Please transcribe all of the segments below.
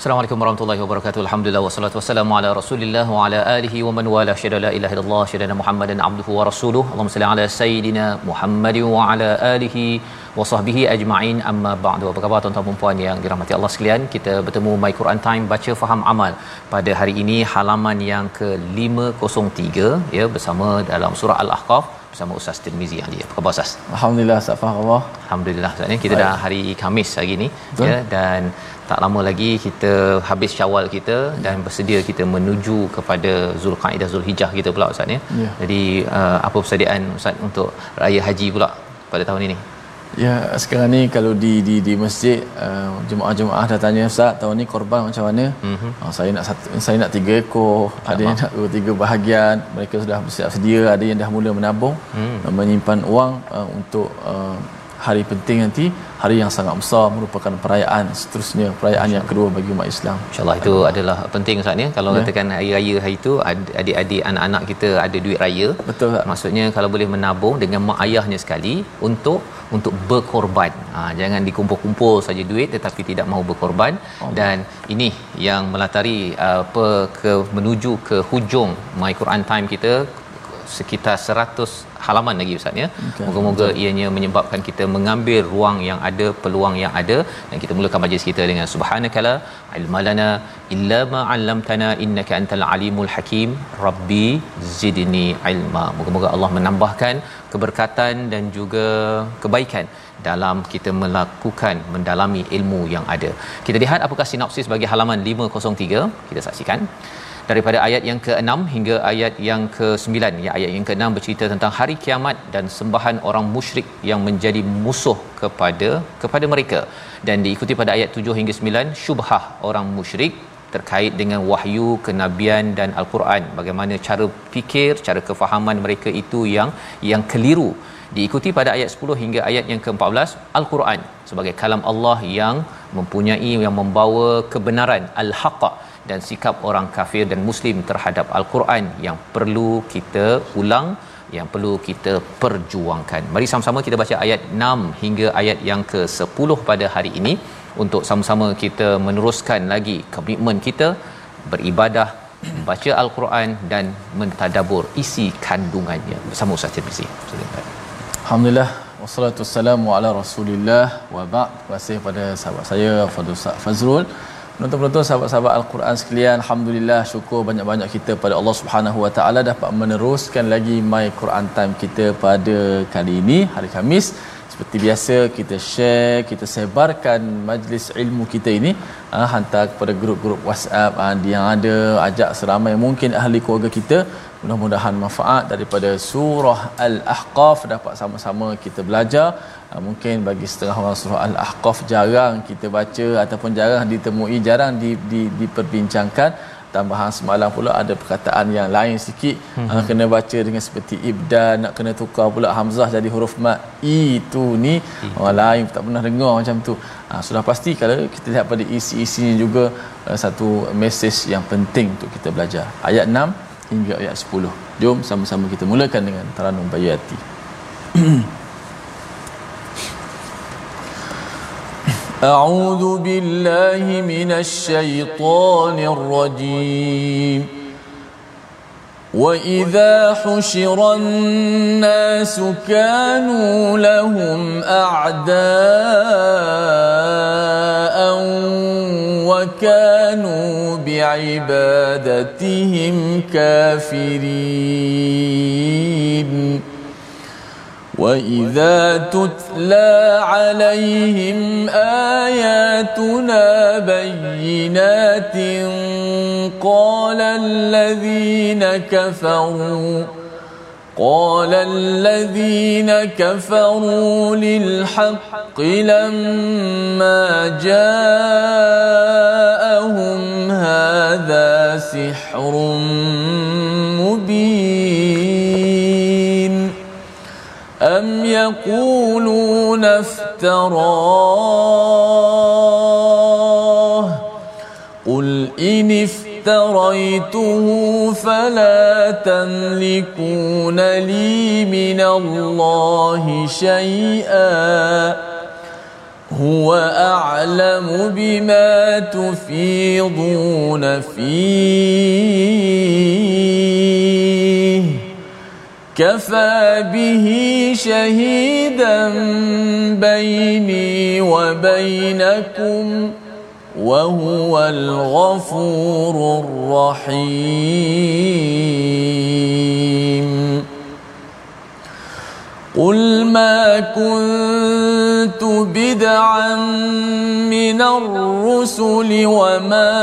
Assalamualaikum warahmatullahi wabarakatuh. Alhamdulillah wassalatu wassalamu ala Rasulillah wa ala alihi wa man wala syada la ilaha illallah syada Muhammadan abduhu wa rasuluh. Allahumma salli ala sayidina Muhammad wa ala alihi wa sahbihi ajma'in amma ba'du. Apa khabar tuan-tuan dan puan yang dirahmati Allah sekalian? Kita bertemu My Quran Time baca faham amal pada hari ini halaman yang ke-503 ya bersama dalam surah Al-Ahqaf bersama Ustaz Tirmizi Ali. Apa khabar Ustaz? Alhamdulillah, Ustaz Alhamdulillah, Ustaz. Kita Baik. dah hari Kamis hari ini. Ya, dan tak lama lagi kita habis syawal kita dan bersedia kita menuju kepada Zulkaidah Zulhijjah kita pula ustaz ya. Yeah. Jadi uh, apa persediaan ustaz untuk raya haji pula pada tahun ini? Ya, yeah, sekarang ni kalau di di di masjid uh, jemaah-jemaah dah tanya ustaz tahun ni korban macam mana? Mm-hmm. Uh, saya nak satu, saya nak tiga ekor, tak ada yang nak dua tiga bahagian. Mereka sudah bersedia, ada yang dah mula menabung, mm. uh, menyimpan wang uh, untuk uh, hari penting nanti hari yang sangat besar merupakan perayaan seterusnya perayaan InsyaAllah. yang kedua bagi umat Islam insyaallah itu Allah. adalah penting saatnya kalau yeah. katakan hari raya hari itu adik-adik anak-anak kita ada duit raya betul tak? maksudnya kalau boleh menabung dengan mak ayahnya sekali untuk untuk berkorban ha, jangan dikumpul-kumpul saja duit tetapi tidak mahu berkorban oh. dan ini yang melatari apa ke menuju ke hujung my Quran time kita sekitar 100 halaman lagi ustaz ya. Moga-moga okay. ianya menyebabkan kita mengambil ruang yang ada, peluang yang ada dan kita mulakan majlis kita dengan subhanakala ilmalana illa ma 'allamtana innaka antal alimul hakim. Rabbi zidni ilma. Moga-moga Allah menambahkan keberkatan dan juga kebaikan dalam kita melakukan mendalami ilmu yang ada. Kita lihat apakah sinopsis bagi halaman 503. Kita saksikan daripada ayat yang ke-6 hingga ayat yang ke-9. Ya, ayat yang ke-6 bercerita tentang hari kiamat dan sembahan orang musyrik yang menjadi musuh kepada kepada mereka. Dan diikuti pada ayat 7 hingga 9 syubhah orang musyrik terkait dengan wahyu, kenabian dan al-Quran. Bagaimana cara fikir, cara kefahaman mereka itu yang yang keliru. Diikuti pada ayat 10 hingga ayat yang ke-14 al-Quran sebagai kalam Allah yang mempunyai yang membawa kebenaran al-haqq dan sikap orang kafir dan muslim terhadap al-Quran yang perlu kita ulang yang perlu kita perjuangkan. Mari sama-sama kita baca ayat 6 hingga ayat yang ke-10 pada hari ini untuk sama-sama kita meneruskan lagi komitmen kita beribadah, baca al-Quran dan mentadabbur isi kandungannya bersama Ustaz Tirmizi. Alhamdulillah wassalatu wassalamu ala Rasulillah wa ba'd. Terima kasih pada sahabat saya Fadzul Fazrul. Penonton-penonton sahabat-sahabat Al-Quran sekalian, alhamdulillah syukur banyak-banyak kita pada Allah Subhanahu Wa Taala dapat meneruskan lagi My Quran Time kita pada kali ini hari Kamis. Seperti biasa kita share, kita sebarkan majlis ilmu kita ini uh, hantar kepada grup-grup WhatsApp uh, yang ada ajak seramai mungkin ahli keluarga kita. Mudah-mudahan manfaat daripada surah Al-Ahqaf dapat sama-sama kita belajar Ah, mungkin bagi setengah orang surah al-ahqaf jarang kita baca ataupun jarang ditemui jarang di, di, diperbincangkan tambahan semalam pula ada perkataan yang lain sikit ah, hmm. kena baca dengan seperti ibda nak kena tukar pula hamzah jadi huruf ma itu ni hmm. orang lain tak pernah dengar macam tu ha, sudah pasti kalau kita lihat pada isi-isinya juga satu mesej yang penting untuk kita belajar ayat 6 hingga ayat 10 jom sama-sama kita mulakan dengan taranum bayati أعوذ بالله من الشيطان الرجيم وإذا حشر الناس كانوا لهم أعداء وكانوا بعبادتهم كافرين واذا تتلى عليهم اياتنا بينات قال الذين كفروا قال الذين كفروا للحق لما جاءهم هذا سحر مبين أم يقولون افتراه قل إن افتريته فلا تملكون لي من الله شيئا هو أعلم بما تفيضون فيه كفى به شهيدا بيني وبينكم وهو الغفور الرحيم قل ما كنت بدعا من الرسل وما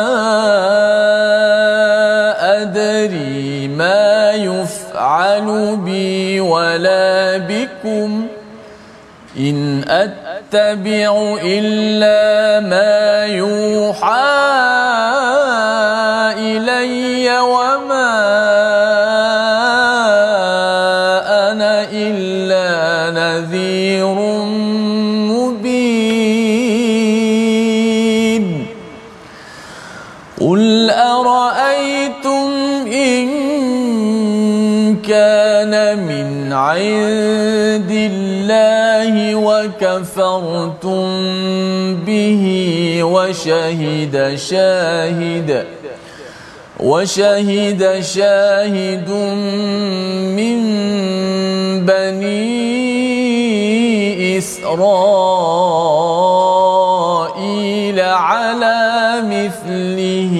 عليكم إن أتبع إلا ما يوحى إلي وما عند الله وكفرتم به وشهد شاهد وشهد شاهد من بني إسرائيل على مثله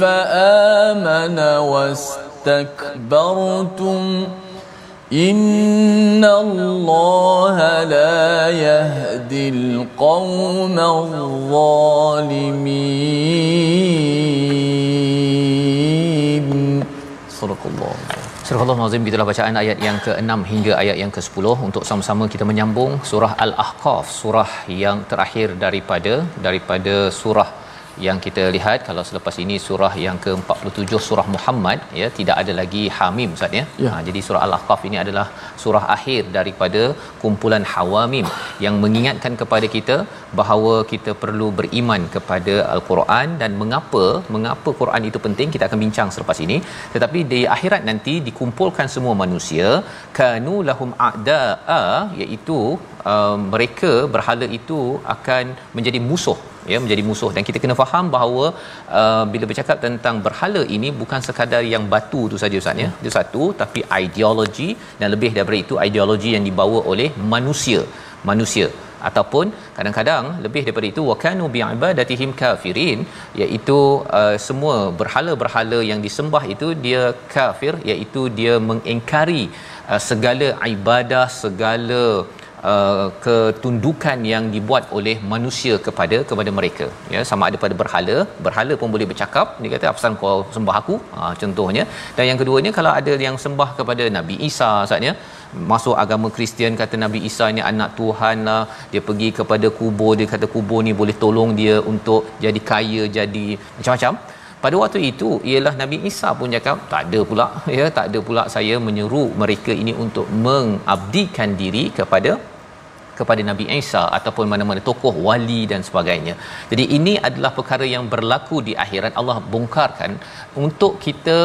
فآمن واستكبرتم إن الله لا يهدي القوم الظالمين صدق الله Astagfirullahalazim gitulah bacaan ayat yang ke-6 hingga ayat yang ke-10 untuk sama-sama kita menyambung surah Al-Ahqaf surah yang terakhir daripada daripada surah yang kita lihat kalau selepas ini surah yang ke-47 surah Muhammad ya tidak ada lagi Hamim Ustaz ya. ya. Ha, jadi surah Al-Ahqaf ini adalah surah akhir daripada kumpulan Hawamim yang mengingatkan kepada kita bahawa kita perlu beriman kepada Al-Quran dan mengapa mengapa Quran itu penting kita akan bincang selepas ini tetapi di akhirat nanti dikumpulkan semua manusia kanu lahum a'da'a iaitu um, mereka berhala itu akan menjadi musuh ya menjadi musuh dan kita kena faham bahawa uh, bila bercakap tentang berhala ini bukan sekadar yang batu tu saja ustaz ya dia satu tapi ideologi dan lebih daripada itu ideologi yang dibawa oleh manusia manusia ataupun kadang-kadang lebih daripada itu wakanu ibadatihim kafirin iaitu uh, semua berhala-berhala yang disembah itu dia kafir iaitu dia mengingkari uh, segala ibadah segala uh, ketundukan yang dibuat oleh manusia kepada kepada mereka ya sama ada pada berhala berhala pun boleh bercakap dia kata apa kau sembah aku ha, contohnya dan yang keduanya kalau ada yang sembah kepada nabi Isa saatnya masuk agama Kristian kata Nabi Isa ni anak Tuhan lah dia pergi kepada kubur dia kata kubur ni boleh tolong dia untuk jadi kaya jadi macam-macam pada waktu itu ialah Nabi Isa pun cakap tak ada pula ya tak ada pula saya menyeru mereka ini untuk mengabdikan diri kepada kepada Nabi Isa ataupun mana-mana tokoh wali dan sebagainya. Jadi ini adalah perkara yang berlaku di akhirat Allah bongkarkan untuk kita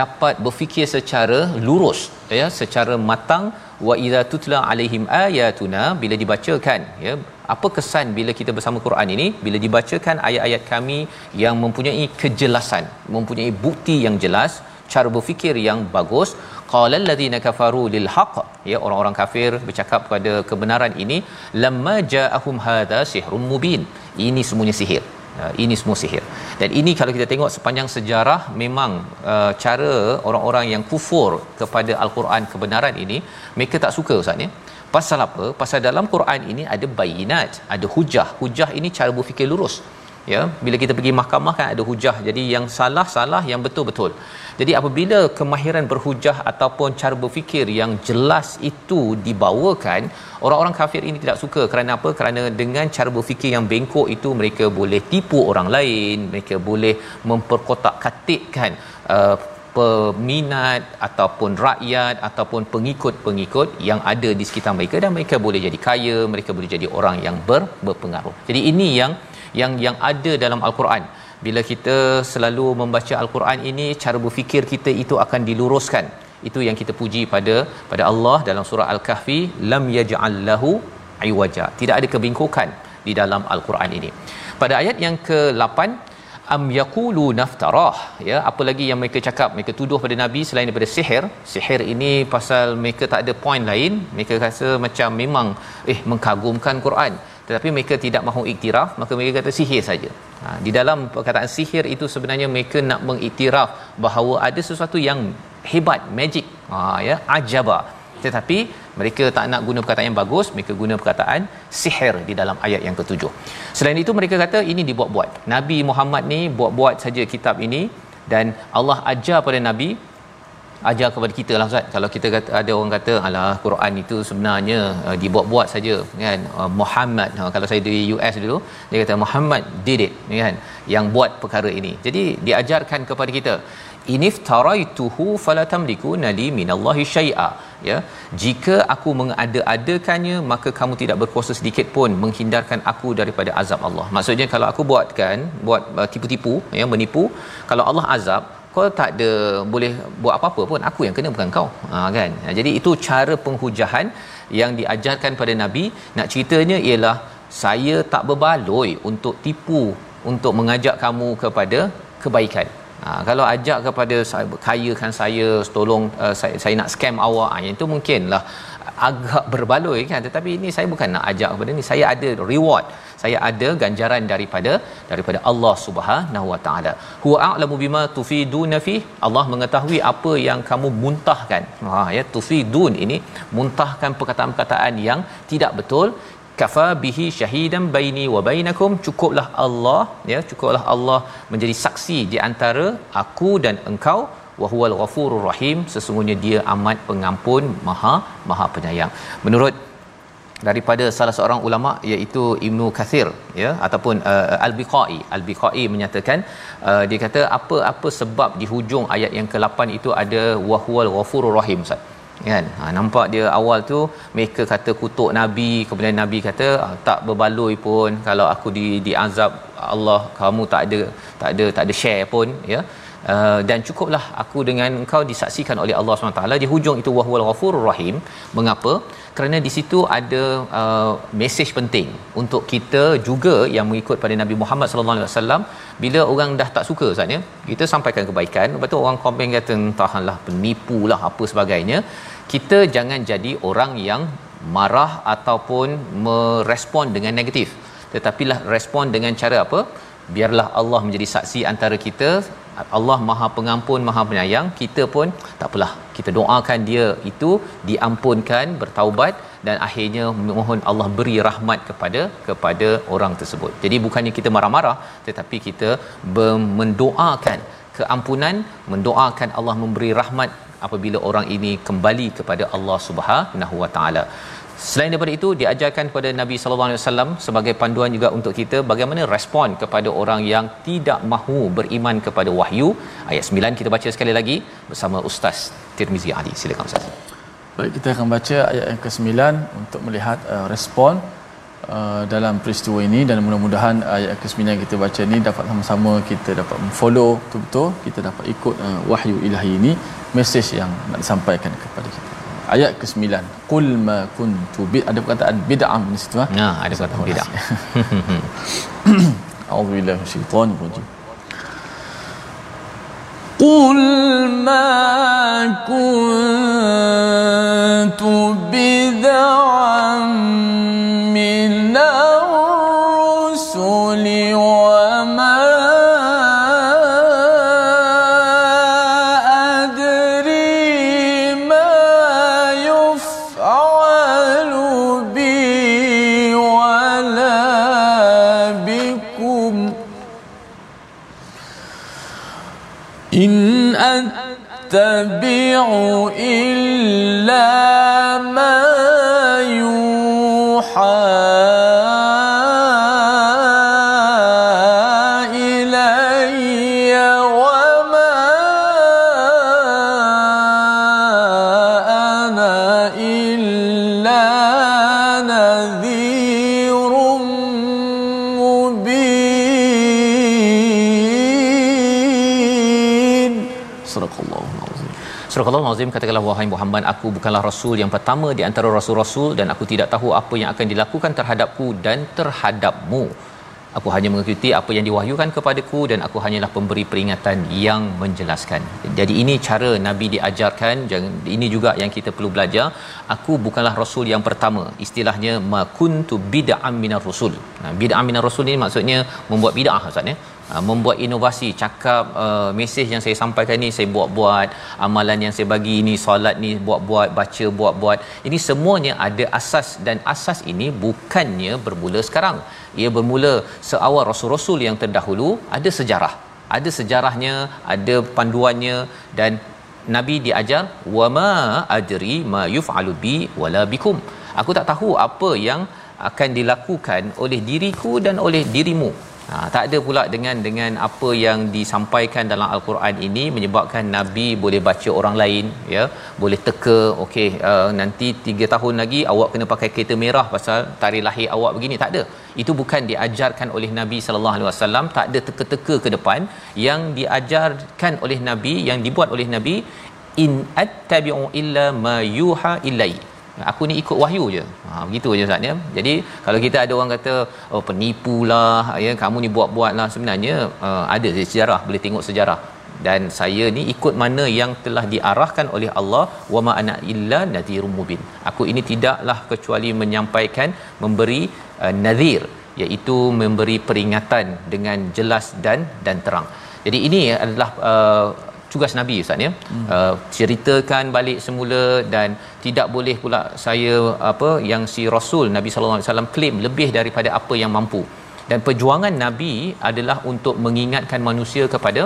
dapat berfikir secara lurus ya secara matang wa iza tutla alaihim ayatuna bila dibacakan ya apa kesan bila kita bersama Quran ini bila dibacakan ayat-ayat kami yang mempunyai kejelasan mempunyai bukti yang jelas cara berfikir yang bagus qala alladhina kafaru lil haqq ya orang-orang kafir bercakap kepada kebenaran ini lamma ja'ahum hadha sihrum mubin ini semuanya sihir ya, ini semua sihir dan ini kalau kita tengok sepanjang sejarah memang uh, cara orang-orang yang kufur kepada al-Quran kebenaran ini mereka tak suka ustaz ya Pasal apa? Pasal dalam Quran ini ada bayinat, ada hujah. Hujah ini cara berfikir lurus. Ya, bila kita pergi mahkamah kan ada hujah. Jadi yang salah salah, yang betul betul. Jadi apabila kemahiran berhujah ataupun cara berfikir yang jelas itu dibawakan, orang-orang kafir ini tidak suka. Kerana apa? Kerana dengan cara berfikir yang bengkok itu mereka boleh tipu orang lain, mereka boleh memperkotak-katikkan uh, peminat ataupun rakyat ataupun pengikut-pengikut yang ada di sekitar mereka dan mereka boleh jadi kaya, mereka boleh jadi orang yang ber, berpengaruh. Jadi ini yang yang yang ada dalam al-Quran. Bila kita selalu membaca al-Quran ini, cara berfikir kita itu akan diluruskan. Itu yang kita puji pada pada Allah dalam surah Al-Kahfi, lam yaj'al lahu iwaja. Tidak ada kebingkukan di dalam al-Quran ini. Pada ayat yang ke-8 am yaqulu naftarah ya apa lagi yang mereka cakap mereka tuduh pada nabi selain daripada sihir sihir ini pasal mereka tak ada point lain mereka rasa macam memang eh mengkagumkan Quran tetapi mereka tidak mahu iktiraf maka mereka kata sihir saja ha, di dalam perkataan sihir itu sebenarnya mereka nak mengiktiraf bahawa ada sesuatu yang hebat magic ha, ya ajabah tetapi mereka tak nak guna perkataan yang bagus mereka guna perkataan sihir di dalam ayat yang ketujuh selain itu mereka kata ini dibuat-buat Nabi Muhammad ni buat-buat saja kitab ini dan Allah ajar pada Nabi ajar kepada kita lah Ustaz kalau kita kata, ada orang kata alah Quran itu sebenarnya uh, dibuat-buat saja kan uh, Muhammad uh, kalau saya di US dulu dia kata Muhammad did it kan yang buat perkara ini jadi diajarkan kepada kita iniftaraituhu fala tamliku nali minallahi syai'a ya jika aku mengada-adakannya maka kamu tidak berkuasa sedikit pun menghindarkan aku daripada azab Allah maksudnya kalau aku buatkan buat uh, tipu-tipu ya menipu kalau Allah azab kau tak ada boleh buat apa-apa pun aku yang kena bukan kau ha, kan ha, jadi itu cara penghujahan yang diajarkan pada nabi nak ceritanya ialah saya tak berbaloi untuk tipu untuk mengajak kamu kepada kebaikan Ha, kalau ajak kepada saya kayakan saya tolong uh, saya, saya nak scam awak ha, yang itu mungkinlah agak berbaloi kan tetapi ini saya bukan nak ajak kepada ni saya ada reward saya ada ganjaran daripada daripada Allah Subhanahu Wa Taala huwa a'lamu bima tufiduna fi Allah mengetahui apa yang kamu muntahkan ha ya tufidun ini muntahkan perkataan-perkataan yang tidak betul kafa bihi syahidan baini wa bainakum cukuplah Allah ya cukuplah Allah menjadi saksi di antara aku dan engkau wa huwal ghafurur rahim sesungguhnya dia amat pengampun maha maha penyayang menurut daripada salah seorang ulama iaitu Ibnu Kathir ya ataupun uh, Al-Biqai Al-Biqai menyatakan uh, dia kata apa apa sebab di hujung ayat yang ke-8 itu ada wahwal ghafurur rahim Ustaz kan ha, nampak dia awal tu mereka kata kutuk nabi kemudian nabi kata ah, tak berbaloi pun kalau aku di diazab Allah kamu tak ada tak ada tak ada share pun ya Uh, dan cukuplah aku dengan engkau disaksikan oleh Allah SWT di hujung itu wahwal ghafur rahim mengapa kerana di situ ada uh, mesej penting untuk kita juga yang mengikut pada Nabi Muhammad sallallahu alaihi wasallam bila orang dah tak suka sebenarnya kita sampaikan kebaikan lepas tu orang komen kata tahanlah penipulah apa sebagainya kita jangan jadi orang yang marah ataupun merespon dengan negatif tetapilah respon dengan cara apa biarlah Allah menjadi saksi antara kita Allah Maha Pengampun Maha Penyayang kita pun tak apalah kita doakan dia itu diampunkan bertaubat dan akhirnya mohon Allah beri rahmat kepada kepada orang tersebut. Jadi bukannya kita marah-marah tetapi kita mendoakan keampunan, mendoakan Allah memberi rahmat apabila orang ini kembali kepada Allah Subhanahu Wa Taala. Selain daripada itu diajarkan kepada Nabi sallallahu alaihi wasallam sebagai panduan juga untuk kita bagaimana respon kepada orang yang tidak mahu beriman kepada wahyu ayat 9 kita baca sekali lagi bersama Ustaz Tirmizi Ali silakan Ustaz. Baik kita akan baca ayat yang ke-9 untuk melihat uh, respon uh, dalam peristiwa ini dan mudah-mudahan ayat yang ke-9 yang kita baca ini dapat sama-sama kita dapat memfollow betul-betul kita dapat ikut uh, wahyu ilahi ini message yang nak disampaikan kepada kita ayat ke-9 qul ma kuntu bid ada perkataan bid'am di situ ah ha? nah ada perkataan bid'ah auzubillahi minasyaitanir rajim qul ma kuntu bid'am min Astagfirullahalazim katakanlah wahai Muhammad aku bukanlah rasul yang pertama di antara rasul-rasul dan aku tidak tahu apa yang akan dilakukan terhadapku dan terhadapmu. Aku hanya mengikuti apa yang diwahyukan kepadaku dan aku hanyalah pemberi peringatan yang menjelaskan. Jadi ini cara Nabi diajarkan, jangan ini juga yang kita perlu belajar. Aku bukanlah rasul yang pertama. Istilahnya makuntu bid'am minar rusul. Nah, bid'am minar rusul ini maksudnya membuat bid'ah ustaz ya. Ah, membuat inovasi cakap uh, mesej yang saya sampaikan ni saya buat-buat amalan yang saya bagi ini solat ni buat-buat baca buat-buat ini semuanya ada asas dan asas ini bukannya bermula sekarang ia bermula seawal rasul-rasul yang terdahulu ada sejarah ada sejarahnya ada panduannya dan nabi diajar wama ajri ma yufalu bi wala bikum aku tak tahu apa yang akan dilakukan oleh diriku dan oleh dirimu Ha, tak ada pula dengan dengan apa yang disampaikan dalam al-Quran ini menyebabkan nabi boleh baca orang lain ya boleh teka okey uh, nanti 3 tahun lagi awak kena pakai kereta merah pasal tarikh lahir awak begini tak ada itu bukan diajarkan oleh nabi sallallahu alaihi wasallam tak ada teka-teka ke depan yang diajarkan oleh nabi yang dibuat oleh nabi in attabi'u illa ma yuha ilai aku ni ikut wahyu je ha begitu je ustaz ya jadi kalau kita ada orang kata oh penipulah ya kamu ni buat-buatlah sebenarnya uh, ada sejarah boleh tengok sejarah dan saya ni ikut mana yang telah diarahkan oleh Allah wama ana illa nadhirum mubin aku ini tidaklah kecuali menyampaikan memberi uh, nadhir iaitu memberi peringatan dengan jelas dan dan terang jadi ini adalah uh, tugas nabi ustaz ya hmm. uh, ceritakan balik semula dan tidak boleh pula saya apa yang si rasul nabi sallallahu alaihi wasallam claim lebih daripada apa yang mampu dan perjuangan nabi adalah untuk mengingatkan manusia kepada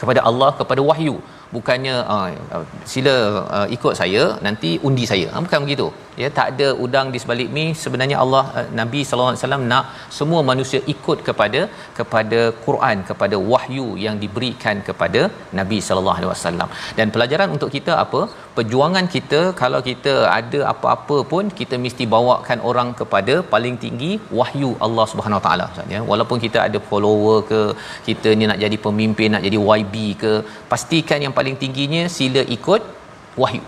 kepada Allah kepada wahyu bukannya uh, uh sila uh, ikut saya nanti undi saya ha, bukan begitu ya tak ada udang di sebalik mi sebenarnya Allah eh, Nabi sallallahu alaihi wasallam nak semua manusia ikut kepada kepada Quran kepada wahyu yang diberikan kepada Nabi sallallahu alaihi wasallam dan pelajaran untuk kita apa perjuangan kita kalau kita ada apa-apa pun kita mesti bawakan orang kepada paling tinggi wahyu Allah Subhanahu taala ya walaupun kita ada follower ke kita ni nak jadi pemimpin nak jadi YB ke pastikan yang paling tingginya sila ikut wahyu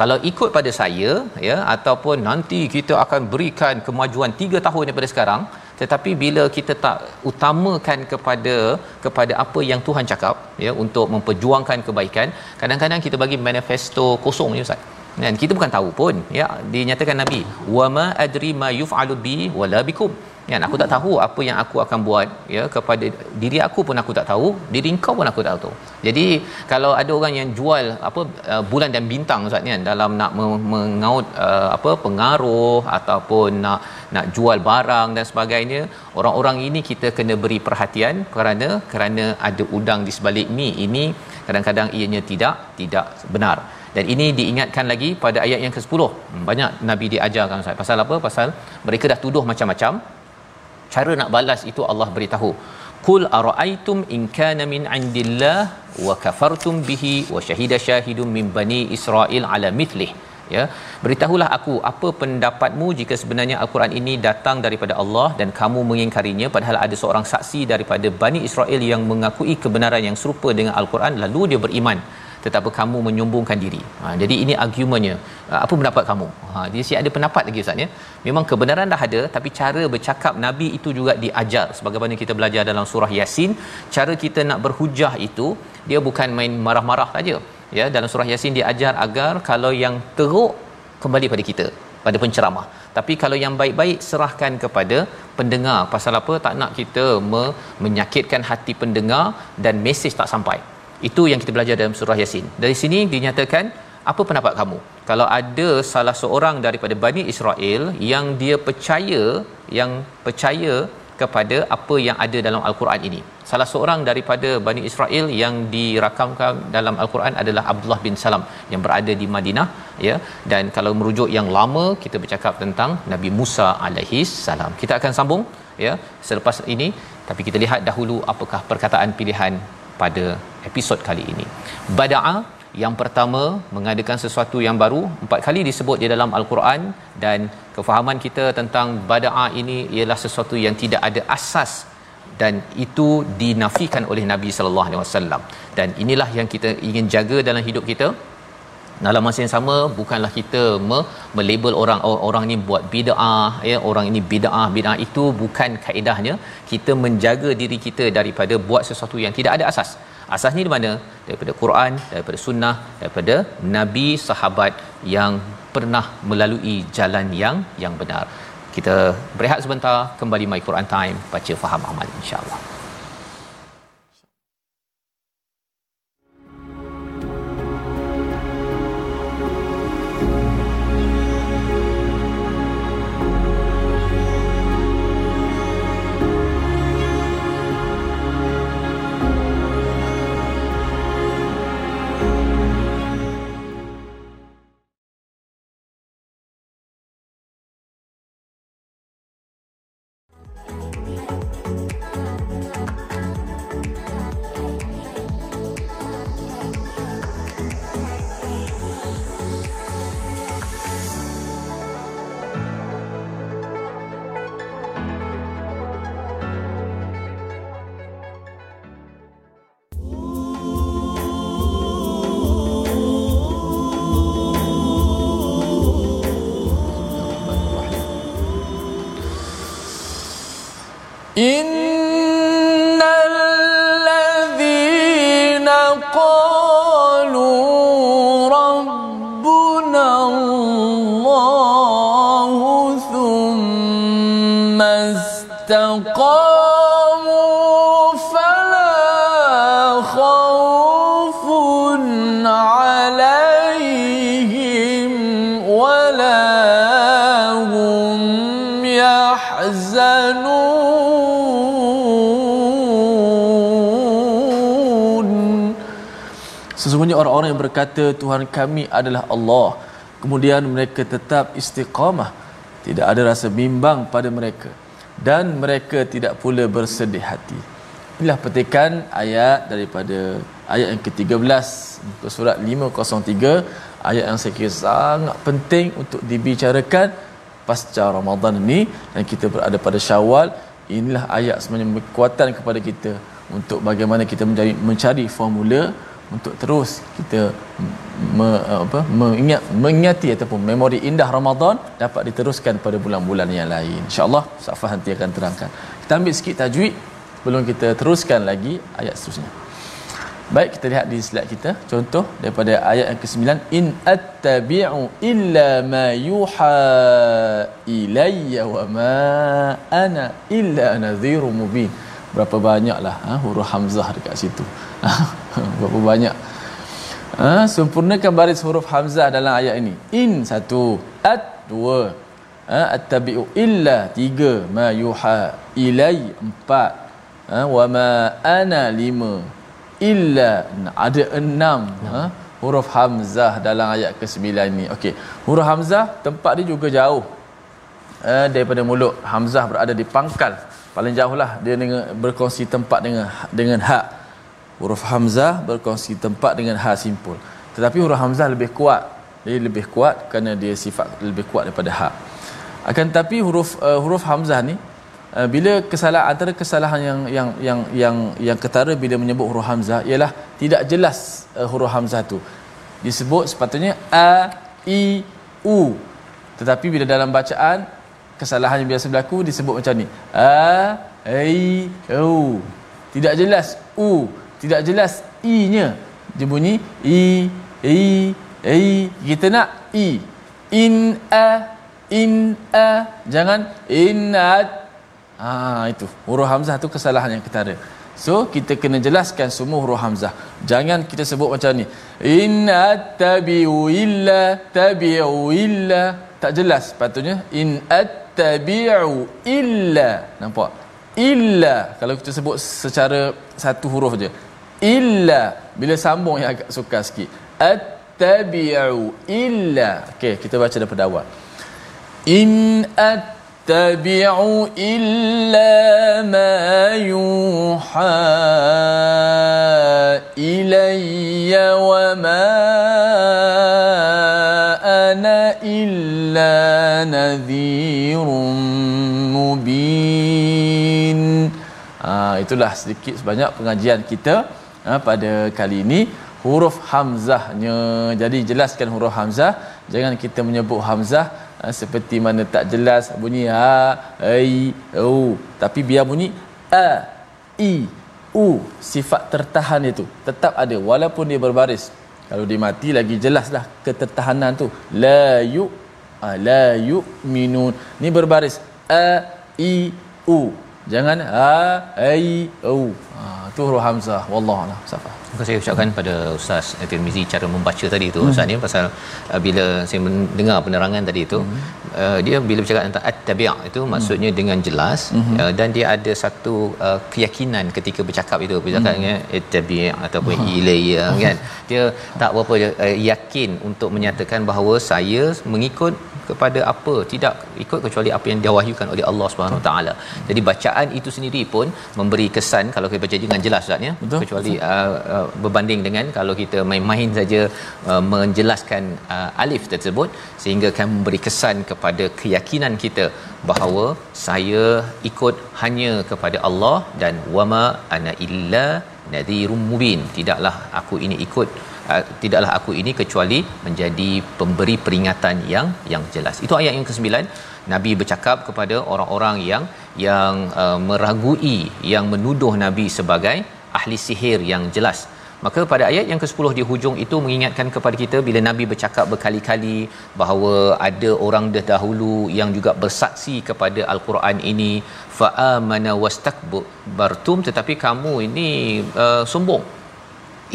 kalau ikut pada saya ya ataupun nanti kita akan berikan kemajuan 3 tahun daripada sekarang tetapi bila kita tak utamakan kepada kepada apa yang Tuhan cakap ya untuk memperjuangkan kebaikan kadang-kadang kita bagi manifesto kosong ya ustaz dan kita bukan tahu pun ya dinyatakan nabi wama adri ma yufalu bi wala bikum Ya, aku tak tahu apa yang aku akan buat ya kepada diri aku pun aku tak tahu diri kau pun aku tak tahu jadi kalau ada orang yang jual apa uh, bulan dan bintang ustaz kan dalam nak mengaut uh, apa pengaruh ataupun nak nak jual barang dan sebagainya orang-orang ini kita kena beri perhatian kerana kerana ada udang di sebalik ni ini kadang-kadang ianya tidak tidak benar dan ini diingatkan lagi pada ayat yang ke-10. Hmm, banyak nabi diajarkan saya pasal apa? Pasal mereka dah tuduh macam-macam, cara nak balas itu Allah beritahu kul araaitum in kana min indillah wa kafartum bihi wa shahida shahidum min bani israil ala mithlih ya beritahulah aku apa pendapatmu jika sebenarnya al-Quran ini datang daripada Allah dan kamu mengingkarinya padahal ada seorang saksi daripada Bani Israel yang mengakui kebenaran yang serupa dengan al-Quran lalu dia beriman tetapi kamu menyombongkan diri. Ha, jadi ini argumennya. Ha, apa pendapat kamu? Ha, dia siap ada pendapat lagi Ustaz. Ya? Memang kebenaran dah ada tapi cara bercakap Nabi itu juga diajar. Sebagaimana kita belajar dalam surah Yasin, cara kita nak berhujah itu, dia bukan main marah-marah saja. Ya, dalam surah Yasin dia ajar agar kalau yang teruk kembali pada kita, pada penceramah. Tapi kalau yang baik-baik serahkan kepada pendengar. Pasal apa? Tak nak kita me- menyakitkan hati pendengar dan mesej tak sampai. Itu yang kita belajar dalam surah Yasin. Dari sini dinyatakan apa pendapat kamu? Kalau ada salah seorang daripada Bani Israel yang dia percaya yang percaya kepada apa yang ada dalam al-Quran ini. Salah seorang daripada Bani Israel yang dirakamkan dalam al-Quran adalah Abdullah bin Salam yang berada di Madinah ya dan kalau merujuk yang lama kita bercakap tentang Nabi Musa alaihi salam. Kita akan sambung ya selepas ini tapi kita lihat dahulu apakah perkataan pilihan pada episod kali ini. Bada'a yang pertama mengadakan sesuatu yang baru empat kali disebut di dalam al-Quran dan kefahaman kita tentang bada'a ini ialah sesuatu yang tidak ada asas dan itu dinafikan oleh Nabi sallallahu alaihi wasallam dan inilah yang kita ingin jaga dalam hidup kita dalam masa yang sama bukanlah kita me- melabel orang oh, orang ini buat bidah ya orang ini bidah bidah itu bukan kaedahnya kita menjaga diri kita daripada buat sesuatu yang tidak ada asas asasnya di mana daripada Quran daripada sunnah daripada nabi sahabat yang pernah melalui jalan yang yang benar kita berehat sebentar kembali my Quran time baca faham amal insyaallah in yang berkata Tuhan kami adalah Allah. Kemudian mereka tetap istiqamah. Tidak ada rasa bimbang pada mereka. Dan mereka tidak pula bersedih hati. Inilah petikan ayat daripada ayat yang ke-13 muka surat 503 ayat yang saya kira sangat penting untuk dibicarakan pasca Ramadan ini dan kita berada pada Syawal inilah ayat sebenarnya kekuatan kepada kita untuk bagaimana kita mencari, mencari formula untuk terus kita me, apa mengingat mengingati ataupun memori indah Ramadan dapat diteruskan pada bulan-bulan yang lain insyaallah safah nanti akan terangkan kita ambil sikit tajwid belum kita teruskan lagi ayat seterusnya baik kita lihat di slide kita contoh daripada ayat yang ke-9 in attabi'u illa ma yuha ilayya wa ma ana illa nadhirum mubin berapa banyaklah ha, huruf hamzah dekat situ berapa banyak ha, sempurnakan baris huruf hamzah dalam ayat ini in satu at dua ha, tabiu. illa tiga ma yuha ilai empat ha, wa ma ana lima illa ada enam ha, huruf hamzah dalam ayat ke sembilan ini okay. huruf hamzah tempat dia juga jauh ha, daripada mulut hamzah berada di pangkal paling jauh lah dia dengan, berkongsi tempat dengan dengan hak huruf hamzah berkongsi tempat dengan ha simpul tetapi huruf hamzah lebih kuat Dia lebih kuat kerana dia sifat lebih kuat daripada ha akan tetapi huruf uh, huruf hamzah ni uh, bila kesalahan antara kesalahan yang yang yang yang yang ketara bila menyebut huruf hamzah ialah tidak jelas uh, huruf hamzah tu disebut sepatutnya a i u tetapi bila dalam bacaan kesalahan yang biasa berlaku disebut macam ni a i u tidak jelas u tidak jelas i-nya dia bunyi i i i kita nak i in a in a jangan inat at ha itu huruf hamzah tu kesalahan yang kita ada so kita kena jelaskan semua huruf hamzah jangan kita sebut macam ni inat attabi'u illa tabi'u illa tak jelas patutnya inat attabi'u illa nampak illa kalau kita sebut secara satu huruf je illa bila sambung yang agak sukar sikit attabi'u illa okey kita baca daripada awal in attabi'u illa ma yuha ilayya wa ma ana illa nadhirun mubin ah itulah sedikit sebanyak pengajian kita Ha, pada kali ini huruf hamzahnya jadi jelaskan huruf hamzah jangan kita menyebut hamzah ha, seperti mana tak jelas bunyi a ha, i u tapi biar bunyi a i u sifat tertahan itu tetap ada walaupun dia berbaris kalau dia mati lagi jelaslah ketertahanan tu la yu ha, la yu'minun ni berbaris a i u jangan a i u ha, Tuhru Hamzah wallahualam safa Bukan saya ucapkan pada Ustaz Tirmizi cara membaca tadi itu Ustaz ni ya, pasal uh, bila saya mendengar penerangan tadi itu hmm. uh, dia bila bercakap tentang at-tabi' itu hmm. maksudnya dengan jelas hmm. uh, dan dia ada satu keyakinan ketika bercakap itu bercakapnya at-tabi' ataupun ilayya kan dia tak berapa uh, yakin untuk menyatakan bahawa saya mengikut kepada apa tidak ikut kecuali apa yang diwahyukan oleh Allah Subhanahu Wa taala jadi bacaan itu sendiri pun memberi kesan kalau kita baca dengan jelas ustaz ya. kecuali Uh, uh, berbanding dengan kalau kita main-main saja uh, menjelaskan uh, alif tersebut sehingga akan memberi kesan kepada keyakinan kita bahawa saya ikut hanya kepada Allah dan wama ana illa nadhirum mubin tidaklah aku ini ikut Ah, tidaklah aku ini kecuali menjadi pemberi peringatan yang yang jelas itu ayat yang ke-9 nabi bercakap kepada orang-orang yang yang uh, meragui yang menuduh nabi sebagai ahli sihir yang jelas maka pada ayat yang ke-10 di hujung itu mengingatkan kepada kita bila nabi bercakap berkali-kali bahawa ada orang dahulu yang juga bersaksi kepada al-Quran ini fa amana wastakbartum tetapi kamu ini uh, sombong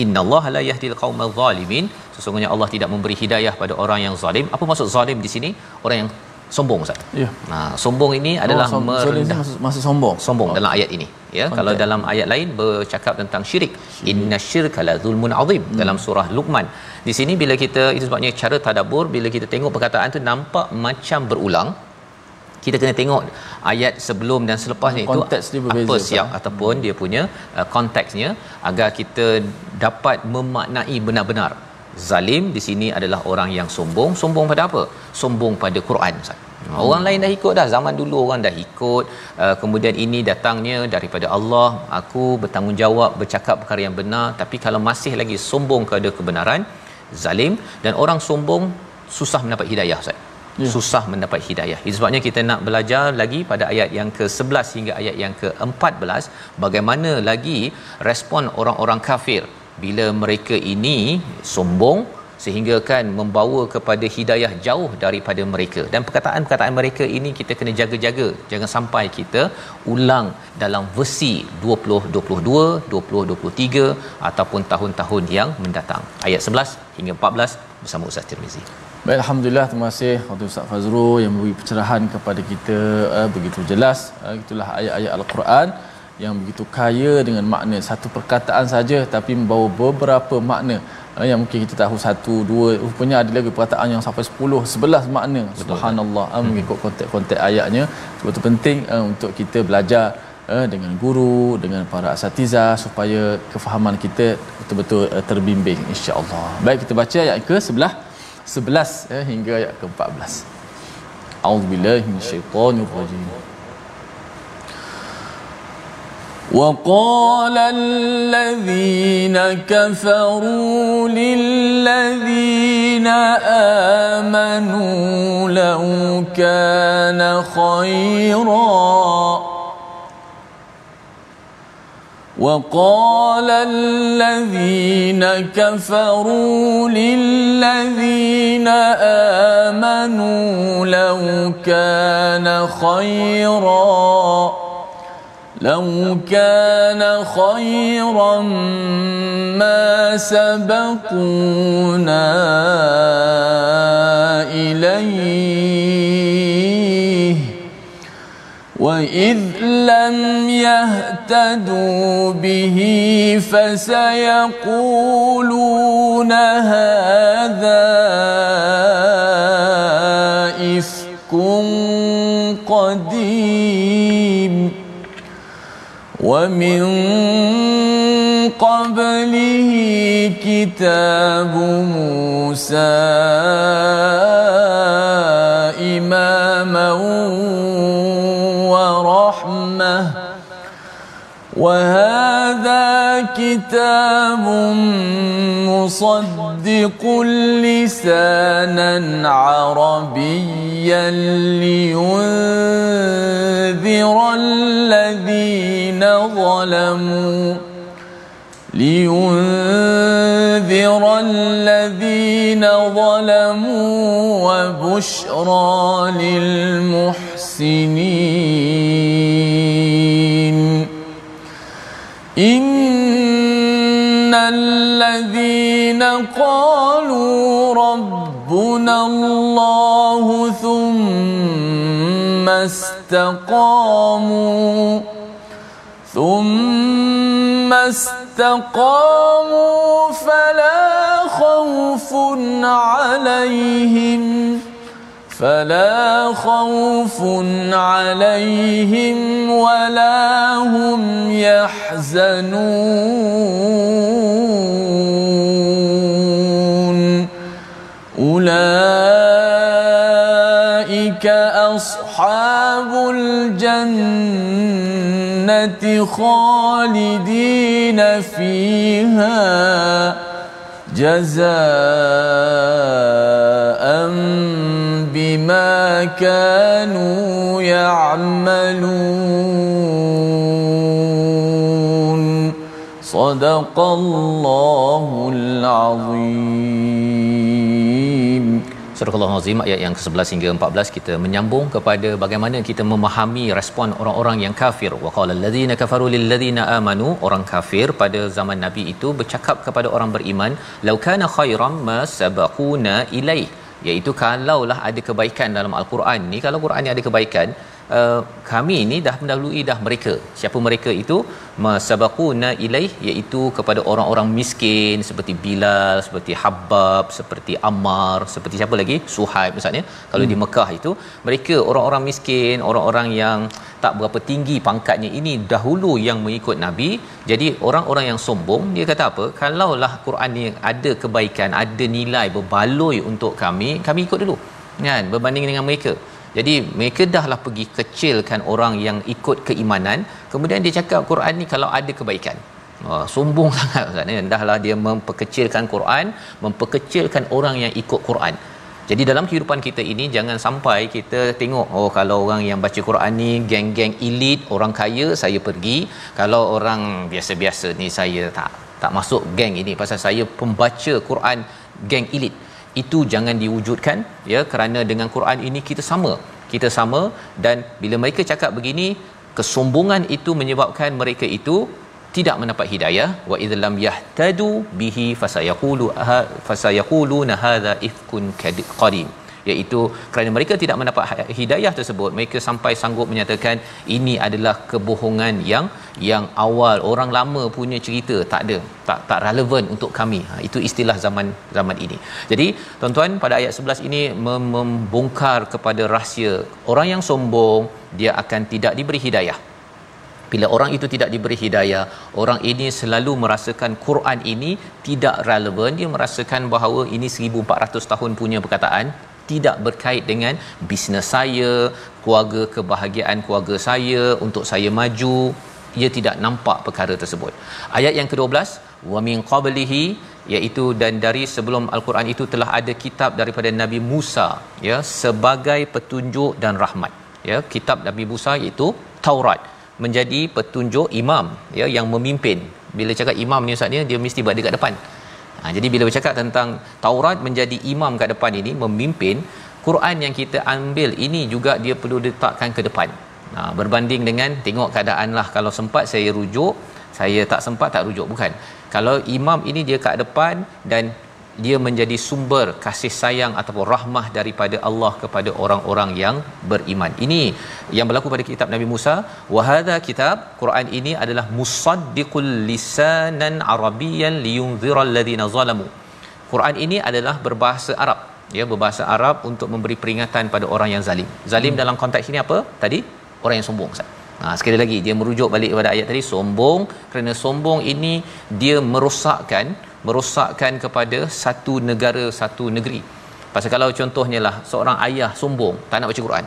innallaha la yahdil qaumal zalimin sesungguhnya Allah tidak memberi hidayah pada orang yang zalim apa maksud zalim di sini orang yang sombong ustaz ya nah sombong ini adalah oh, som- merendah maksud, maksud sombong sombong oh. dalam ayat ini ya Konten. kalau dalam ayat lain bercakap tentang syirik, syirik. innasyirka la zulmun azim hmm. dalam surah luqman di sini bila kita itu sebabnya cara tadabbur bila kita tengok perkataan tu nampak macam berulang kita kena tengok ayat sebelum dan selepas ni itu apa siap kan? ataupun hmm. dia punya uh, konteksnya agar kita dapat memaknai benar-benar zalim di sini adalah orang yang sombong sombong pada apa sombong pada Quran Ustaz hmm. Orang lain dah ikut dah zaman dulu orang dah ikut uh, kemudian ini datangnya daripada Allah aku bertanggungjawab bercakap perkara yang benar tapi kalau masih lagi sombong kepada kebenaran zalim dan orang sombong susah mendapat hidayah Ustaz Ya. susah mendapat hidayah. Itu sebabnya kita nak belajar lagi pada ayat yang ke-11 hingga ayat yang ke-14 bagaimana lagi respon orang-orang kafir bila mereka ini sombong sehingga kan membawa kepada hidayah jauh daripada mereka dan perkataan-perkataan mereka ini kita kena jaga-jaga jangan sampai kita ulang dalam versi 2022 2023 ataupun tahun-tahun yang mendatang ayat 11 hingga 14 bersama Ustaz Tirmizi Baik, Alhamdulillah terima kasih Waktu Ustaz Fazro yang memberi pencerahan kepada kita uh, Begitu jelas uh, Itulah ayat-ayat Al-Quran Yang begitu kaya dengan makna Satu perkataan saja tapi membawa beberapa makna uh, Yang mungkin kita tahu satu, dua Rupanya ada lagi perkataan yang sampai sepuluh Sebelas makna Betul. Subhanallah uh, Mengikut konteks-konteks ayatnya Sebab itu penting uh, untuk kita belajar uh, Dengan guru, dengan para asatiza Supaya kefahaman kita betul-betul uh, terbimbing InsyaAllah Baik kita baca ayat ke sebelah 11 ya, hingga ayat ke-14. A'udzubillahi minasyaitonir rajim. وقال الذين كفروا للذين امنوا لو كان خيرا وقال الذين كفروا للذين امنوا لو كان خيرا لو كان خيرا ما سبقونا اليه وإذ لم يهتدوا به فسيقولون هذا إفك قديم ومن قبله كتاب موسى وهذا كتاب مصدق لسانا عربيا لينذر الذين ظلموا لينذر الذين ظلموا وبشرى للمحسنين إن الذين قالوا ربنا الله ثم استقاموا ثم استقاموا فلا خوف عليهم فلا خوف عليهم ولا هم يحزنون اولئك اصحاب الجنه خالدين فيها جزاء بما كانوا يعملون صدق الله العظيم Surah Al-Azim ayat yang ke-11 hingga 14 kita menyambung kepada bagaimana kita memahami respon orang-orang yang kafir. Wa qala allazina kafaru lil ladzina amanu orang kafir pada zaman Nabi itu bercakap kepada orang beriman, "Law kana khairam ma sabaquna ilaihi" iaitu kalaulah ada kebaikan dalam al-Quran ni kalau Quran ni ada kebaikan Eh, kami ini dah mendahului dah mereka siapa mereka itu masabaquna ilaih iaitu kepada orang-orang miskin seperti Bilal seperti Habab seperti Ammar seperti siapa lagi Suhaib maksudnya kalau hmm. di Mekah itu mereka orang-orang miskin orang-orang yang tak berapa tinggi pangkatnya ini dahulu yang mengikut nabi jadi orang-orang yang sombong dia kata apa kalaulah Quran ni ada kebaikan ada nilai berbaloi untuk kami kami ikut dulu kan berbanding dengan mereka jadi mereka dahlah pergi kecilkan orang yang ikut keimanan. Kemudian dia cakap Quran ni kalau ada kebaikan. Oh, sombong sangat kan. Ya? Dahlah dia memperkecilkan Quran, memperkecilkan orang yang ikut Quran. Jadi dalam kehidupan kita ini jangan sampai kita tengok oh kalau orang yang baca Quran ni geng-geng elit, orang kaya saya pergi, kalau orang biasa-biasa ni saya tak tak masuk geng ini pasal saya pembaca Quran geng elit itu jangan diwujudkan ya kerana dengan Quran ini kita sama kita sama dan bila mereka cakap begini kesombongan itu menyebabkan mereka itu tidak mendapat hidayah wa idzalam yahtadu bihi fasayaqulu ha, fasayaquluna hadza ifkun qadim iaitu kerana mereka tidak mendapat ha- hidayah tersebut mereka sampai sanggup menyatakan ini adalah kebohongan yang yang awal orang lama punya cerita tak ada tak tak relevan untuk kami ha, itu istilah zaman zaman ini jadi tuan-tuan pada ayat 11 ini membongkar kepada rahsia orang yang sombong dia akan tidak diberi hidayah bila orang itu tidak diberi hidayah, orang ini selalu merasakan Quran ini tidak relevan. Dia merasakan bahawa ini 1400 tahun punya perkataan tidak berkait dengan bisnes saya, keluarga kebahagiaan keluarga saya untuk saya maju. Ia tidak nampak perkara tersebut. Ayat yang ke-12, wa min qablihi iaitu dan dari sebelum al-Quran itu telah ada kitab daripada Nabi Musa ya sebagai petunjuk dan rahmat ya kitab Nabi Musa iaitu Taurat menjadi petunjuk imam ya yang memimpin bila cakap imam ni ustaz ni dia mesti berada dekat depan Ha, jadi bila bercakap tentang Taurat menjadi imam kat depan ini memimpin Quran yang kita ambil ini juga dia perlu letakkan ke depan. Ha, berbanding dengan tengok keadaanlah kalau sempat saya rujuk, saya tak sempat tak rujuk bukan. Kalau imam ini dia kat depan dan dia menjadi sumber kasih sayang ataupun rahmah daripada Allah kepada orang-orang yang beriman. Ini yang berlaku pada kitab Nabi Musa. Wa hadha kitab Quran ini adalah musaddiqul lisanan arabiyyan liyunzira alladhina zalamu. Quran ini adalah berbahasa Arab. Ya, berbahasa Arab untuk memberi peringatan pada orang yang zalim. Zalim hmm. dalam konteks ini apa? Tadi orang yang sombong. Ustaz. Nah, ha, sekali lagi dia merujuk balik kepada ayat tadi sombong kerana sombong ini dia merosakkan merosakkan kepada satu negara satu negeri pasal kalau contohnya lah seorang ayah sombong tak nak baca Quran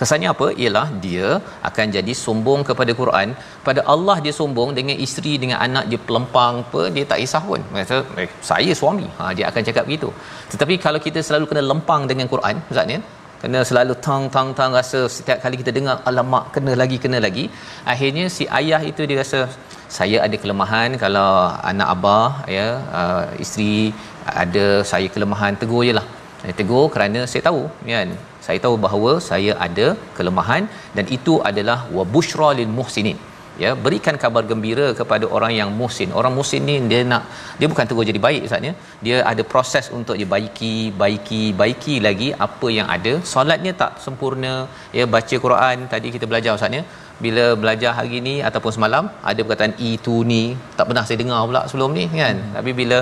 kesannya apa ialah dia akan jadi sombong kepada Quran pada Allah dia sombong dengan isteri dengan anak dia pelempang apa dia tak kisah pun kata eh, saya suami ha, dia akan cakap begitu tetapi kalau kita selalu kena lempang dengan Quran Ustaz ya, kena selalu tang tang tang rasa setiap kali kita dengar alamak kena lagi kena lagi akhirnya si ayah itu dia rasa saya ada kelemahan kalau anak abah ya uh, isteri ada saya kelemahan tegur jelah saya tegur kerana saya tahu kan saya tahu bahawa saya ada kelemahan dan itu adalah wa busyra lil muhsinin ya berikan kabar gembira kepada orang yang musin orang musin ni dia nak dia bukan terus jadi baik ustaz ya dia ada proses untuk dia baiki baiki baiki lagi apa yang ada solatnya tak sempurna ya baca Quran tadi kita belajar ustaz ya bila belajar hari ni ataupun semalam ada perkataan itu ni tak pernah saya dengar pula sebelum ni kan hmm. tapi bila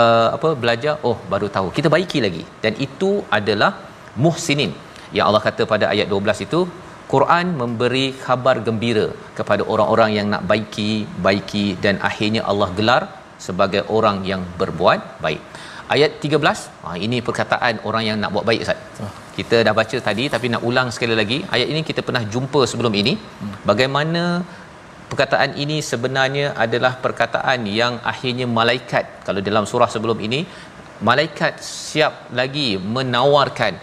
uh, apa belajar oh baru tahu kita baiki lagi dan itu adalah muhsinin yang Allah kata pada ayat 12 itu Quran memberi khabar gembira kepada orang-orang yang nak baiki, baiki dan akhirnya Allah gelar sebagai orang yang berbuat baik. Ayat 13, ha, ah, ini perkataan orang yang nak buat baik Ustaz. Ah. Kita dah baca tadi tapi nak ulang sekali lagi. Ayat ini kita pernah jumpa sebelum ini. Hmm. Bagaimana perkataan ini sebenarnya adalah perkataan yang akhirnya malaikat kalau dalam surah sebelum ini malaikat siap lagi menawarkan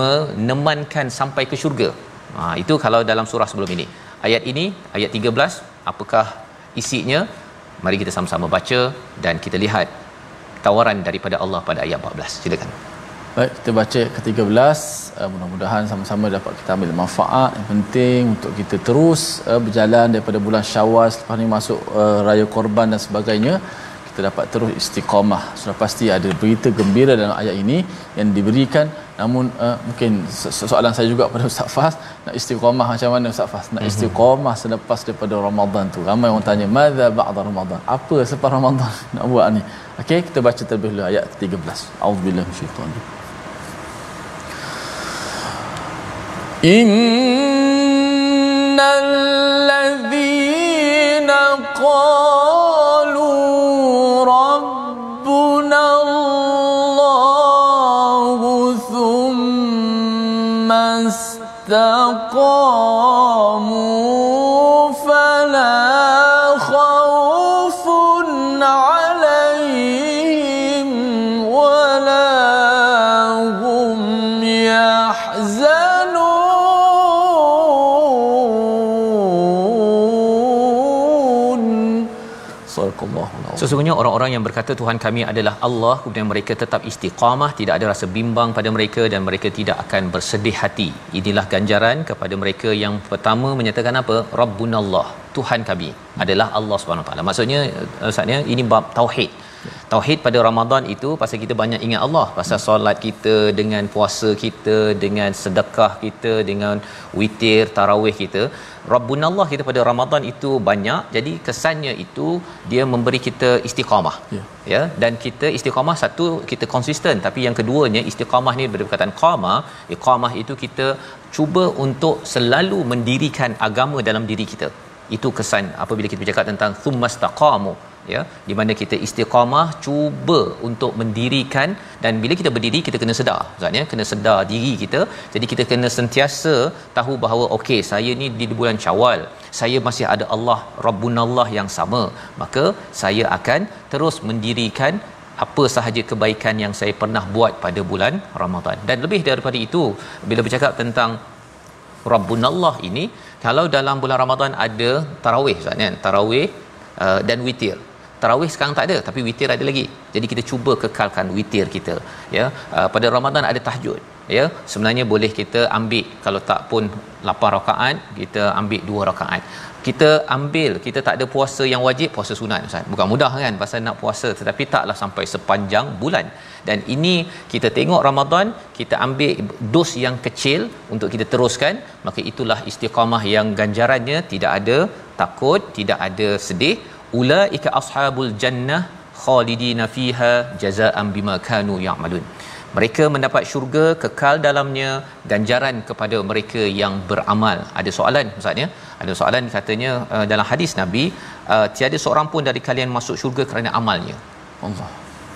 menemankan sampai ke syurga Ha, itu kalau dalam surah sebelum ini. Ayat ini, ayat 13, apakah isinya? Mari kita sama-sama baca dan kita lihat tawaran daripada Allah pada ayat 14. Silakan. Baik, kita baca ke-13. Uh, eh, mudah-mudahan sama-sama dapat kita ambil manfaat yang penting untuk kita terus uh, berjalan daripada bulan Syawal selepas ni masuk uh, raya korban dan sebagainya. Kita dapat terus istiqamah. Sudah pasti ada berita gembira dalam ayat ini yang diberikan namun uh, mungkin so- soalan saya juga pada Ustaz Fas nak istiqamah macam mana Ustaz Fas nak mhm. istiqamah selepas daripada Ramadan tu ramai orang tanya madza ba'da Ramadan apa selepas Ramadan nak buat ni okey kita baca terlebih dahulu ayat 13 auzubillahi minasyaitanir innal ladzina qala 过。sesungguhnya orang-orang yang berkata Tuhan kami adalah Allah kemudian mereka tetap istiqamah tidak ada rasa bimbang pada mereka dan mereka tidak akan bersedih hati inilah ganjaran kepada mereka yang pertama menyatakan apa Rabbunallah Tuhan kami adalah Allah SWT maksudnya eh, saatnya ini bab tauhid Tauhid pada Ramadan itu pasal kita banyak ingat Allah pasal solat kita dengan puasa kita dengan sedekah kita dengan witir tarawih kita Rabbunallah kita pada Ramadan itu banyak jadi kesannya itu dia memberi kita istiqamah yeah. ya dan kita istiqamah satu kita konsisten tapi yang keduanya istiqamah ni daripada perkataan qama iqamah itu kita cuba untuk selalu mendirikan agama dalam diri kita itu kesan apabila kita bercakap tentang thumma staqamu ya di mana kita istiqamah cuba untuk mendirikan dan bila kita berdiri kita kena sedar ustaz ya kena sedar diri kita jadi kita kena sentiasa tahu bahawa okey saya ni di bulan Syawal saya masih ada Allah Rabbunallah yang sama maka saya akan terus mendirikan apa sahaja kebaikan yang saya pernah buat pada bulan Ramadan dan lebih daripada itu bila bercakap tentang Rabbunallah ini kalau dalam bulan Ramadan ada tarawih ustaz kan tarawih Uh, dan witir tarawih sekarang tak ada tapi witir ada lagi jadi kita cuba kekalkan witir kita ya uh, pada Ramadan ada tahajud ya sebenarnya boleh kita ambil kalau tak pun 8 rakaat kita ambil 2 rakaat kita ambil kita tak ada puasa yang wajib puasa sunat ustaz bukan mudah kan pasal nak puasa tetapi taklah sampai sepanjang bulan dan ini kita tengok Ramadan kita ambil dos yang kecil untuk kita teruskan maka itulah istiqamah yang ganjarannya tidak ada takut tidak ada sedih ulaika ashabul jannah khalidina fiha jazaan bima kanu ya'malun mereka mendapat syurga kekal dalamnya ganjaran kepada mereka yang beramal ada soalan maksudnya ada soalan katanya uh, dalam hadis nabi uh, tiada seorang pun dari kalian masuk syurga kerana amalnya Allah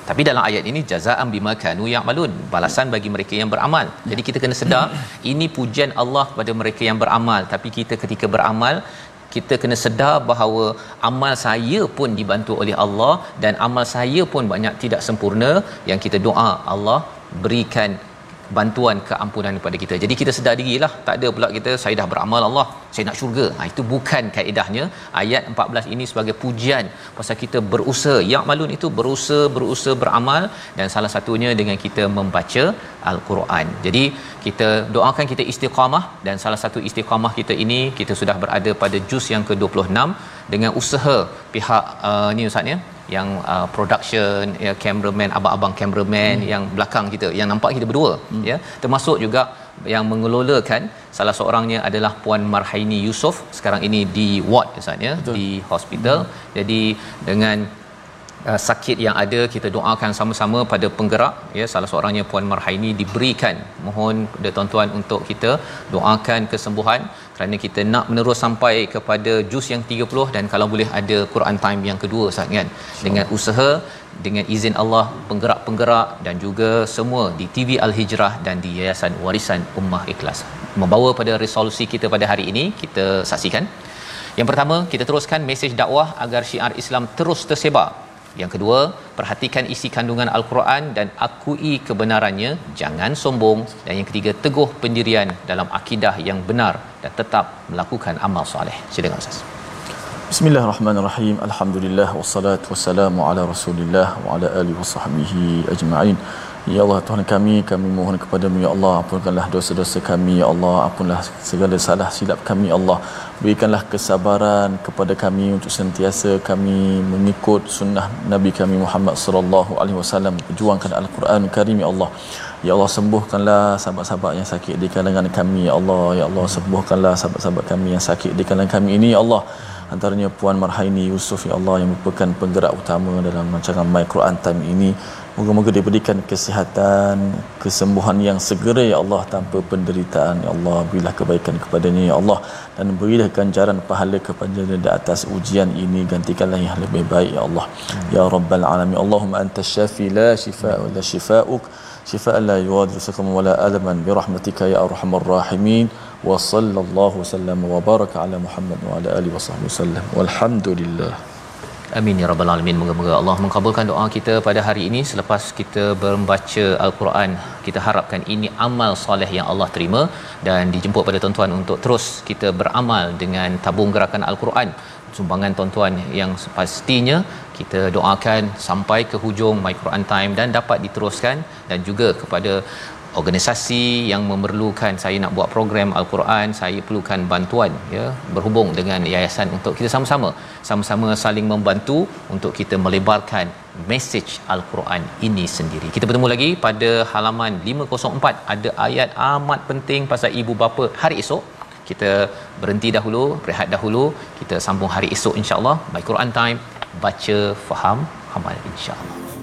tapi dalam ayat ini jazaan bima kanu ya'malun balasan bagi mereka yang beramal. Jadi kita kena sedar ini pujian Allah kepada mereka yang beramal tapi kita ketika beramal kita kena sedar bahawa amal saya pun dibantu oleh Allah dan amal saya pun banyak tidak sempurna yang kita doa Allah berikan bantuan keampunan kepada kita. Jadi kita sedar dirilah, tak ada pula kita saya dah beramal Allah, saya nak syurga. Ha, itu bukan kaedahnya. Ayat 14 ini sebagai pujian pasal kita berusaha. Yang malun itu berusaha, berusaha beramal dan salah satunya dengan kita membaca Al-Quran. Jadi kita doakan kita istiqamah dan salah satu istiqamah kita ini kita sudah berada pada juz yang ke-26 dengan usaha pihak uh, ni ustaz ya yang uh, production ya cameraman abang-abang cameraman hmm. yang belakang kita yang nampak kita berdua hmm. ya termasuk juga yang mengelolakan salah seorangnya adalah puan Marhaini Yusof sekarang ini di ward misalnya di hospital hmm. jadi dengan uh, sakit yang ada kita doakan sama-sama pada penggerak ya salah seorangnya puan Marhaini diberikan mohon kepada tuan-tuan untuk kita doakan kesembuhan kerana kita nak menerus sampai kepada juz yang 30 dan kalau boleh ada Quran time yang kedua sah kan dengan usaha dengan izin Allah penggerak-penggerak dan juga semua di TV Al Hijrah dan di Yayasan Warisan Ummah Ikhlas membawa pada resolusi kita pada hari ini kita saksikan yang pertama kita teruskan mesej dakwah agar syiar Islam terus tersebar yang kedua, perhatikan isi kandungan Al-Quran dan akui kebenarannya, jangan sombong. Dan yang ketiga, teguh pendirian dalam akidah yang benar dan tetap melakukan amal soleh. Silakan Ustaz. Bismillahirrahmanirrahim. Alhamdulillah wassalatu wassalamu ala Rasulillah wa ala alihi wasahbihi ajma'in. Ya Allah Tuhan kami, kami mohon kepadamu Ya Allah, ampunkanlah dosa-dosa kami Ya Allah, ampunlah segala salah silap kami Ya Allah, berikanlah kesabaran kepada kami untuk sentiasa kami mengikut sunnah Nabi kami Muhammad sallallahu alaihi wasallam perjuangkan Al-Quran Karim Ya Allah Ya Allah sembuhkanlah sahabat-sahabat yang sakit di kalangan kami Ya Allah Ya Allah sembuhkanlah sahabat-sahabat kami yang sakit di kalangan kami ini Ya Allah antaranya Puan Marhaini Yusuf Ya Allah yang merupakan penggerak utama dalam rancangan My Quran Time ini Moga-moga diberikan kesihatan, kesembuhan yang segera ya Allah tanpa penderitaan ya Allah. Berilah kebaikan kepadanya ya Allah dan berilah ganjaran pahala kepada kepadanya di atas ujian ini gantikanlah yang lebih baik ya Allah. Hmm. Ya Rabbal alamin. Allahumma anta syafi la syifa'a wa la syifa'uk. Syifa'a la yuadiru sakam wa la alaman bi rahmatika ya arhamar rahimin. Wa sallallahu sallam wa baraka ala Muhammad wa ala alihi wa sallam. Walhamdulillah. Amin ya rabbal alamin. Moga-moga Allah mengabulkan doa kita pada hari ini selepas kita membaca al-Quran. Kita harapkan ini amal soleh yang Allah terima dan dijemput pada tuan-tuan untuk terus kita beramal dengan tabung gerakan al-Quran. Sumbangan tuan-tuan yang pastinya kita doakan sampai ke hujung My Quran Time dan dapat diteruskan dan juga kepada organisasi yang memerlukan saya nak buat program al-Quran saya perlukan bantuan ya berhubung dengan yayasan untuk kita sama-sama sama-sama saling membantu untuk kita melebarkan message al-Quran ini sendiri. Kita bertemu lagi pada halaman 504 ada ayat amat penting pasal ibu bapa hari esok. Kita berhenti dahulu, rehat dahulu, kita sambung hari esok insya-Allah by Quran time baca faham amal insya-Allah.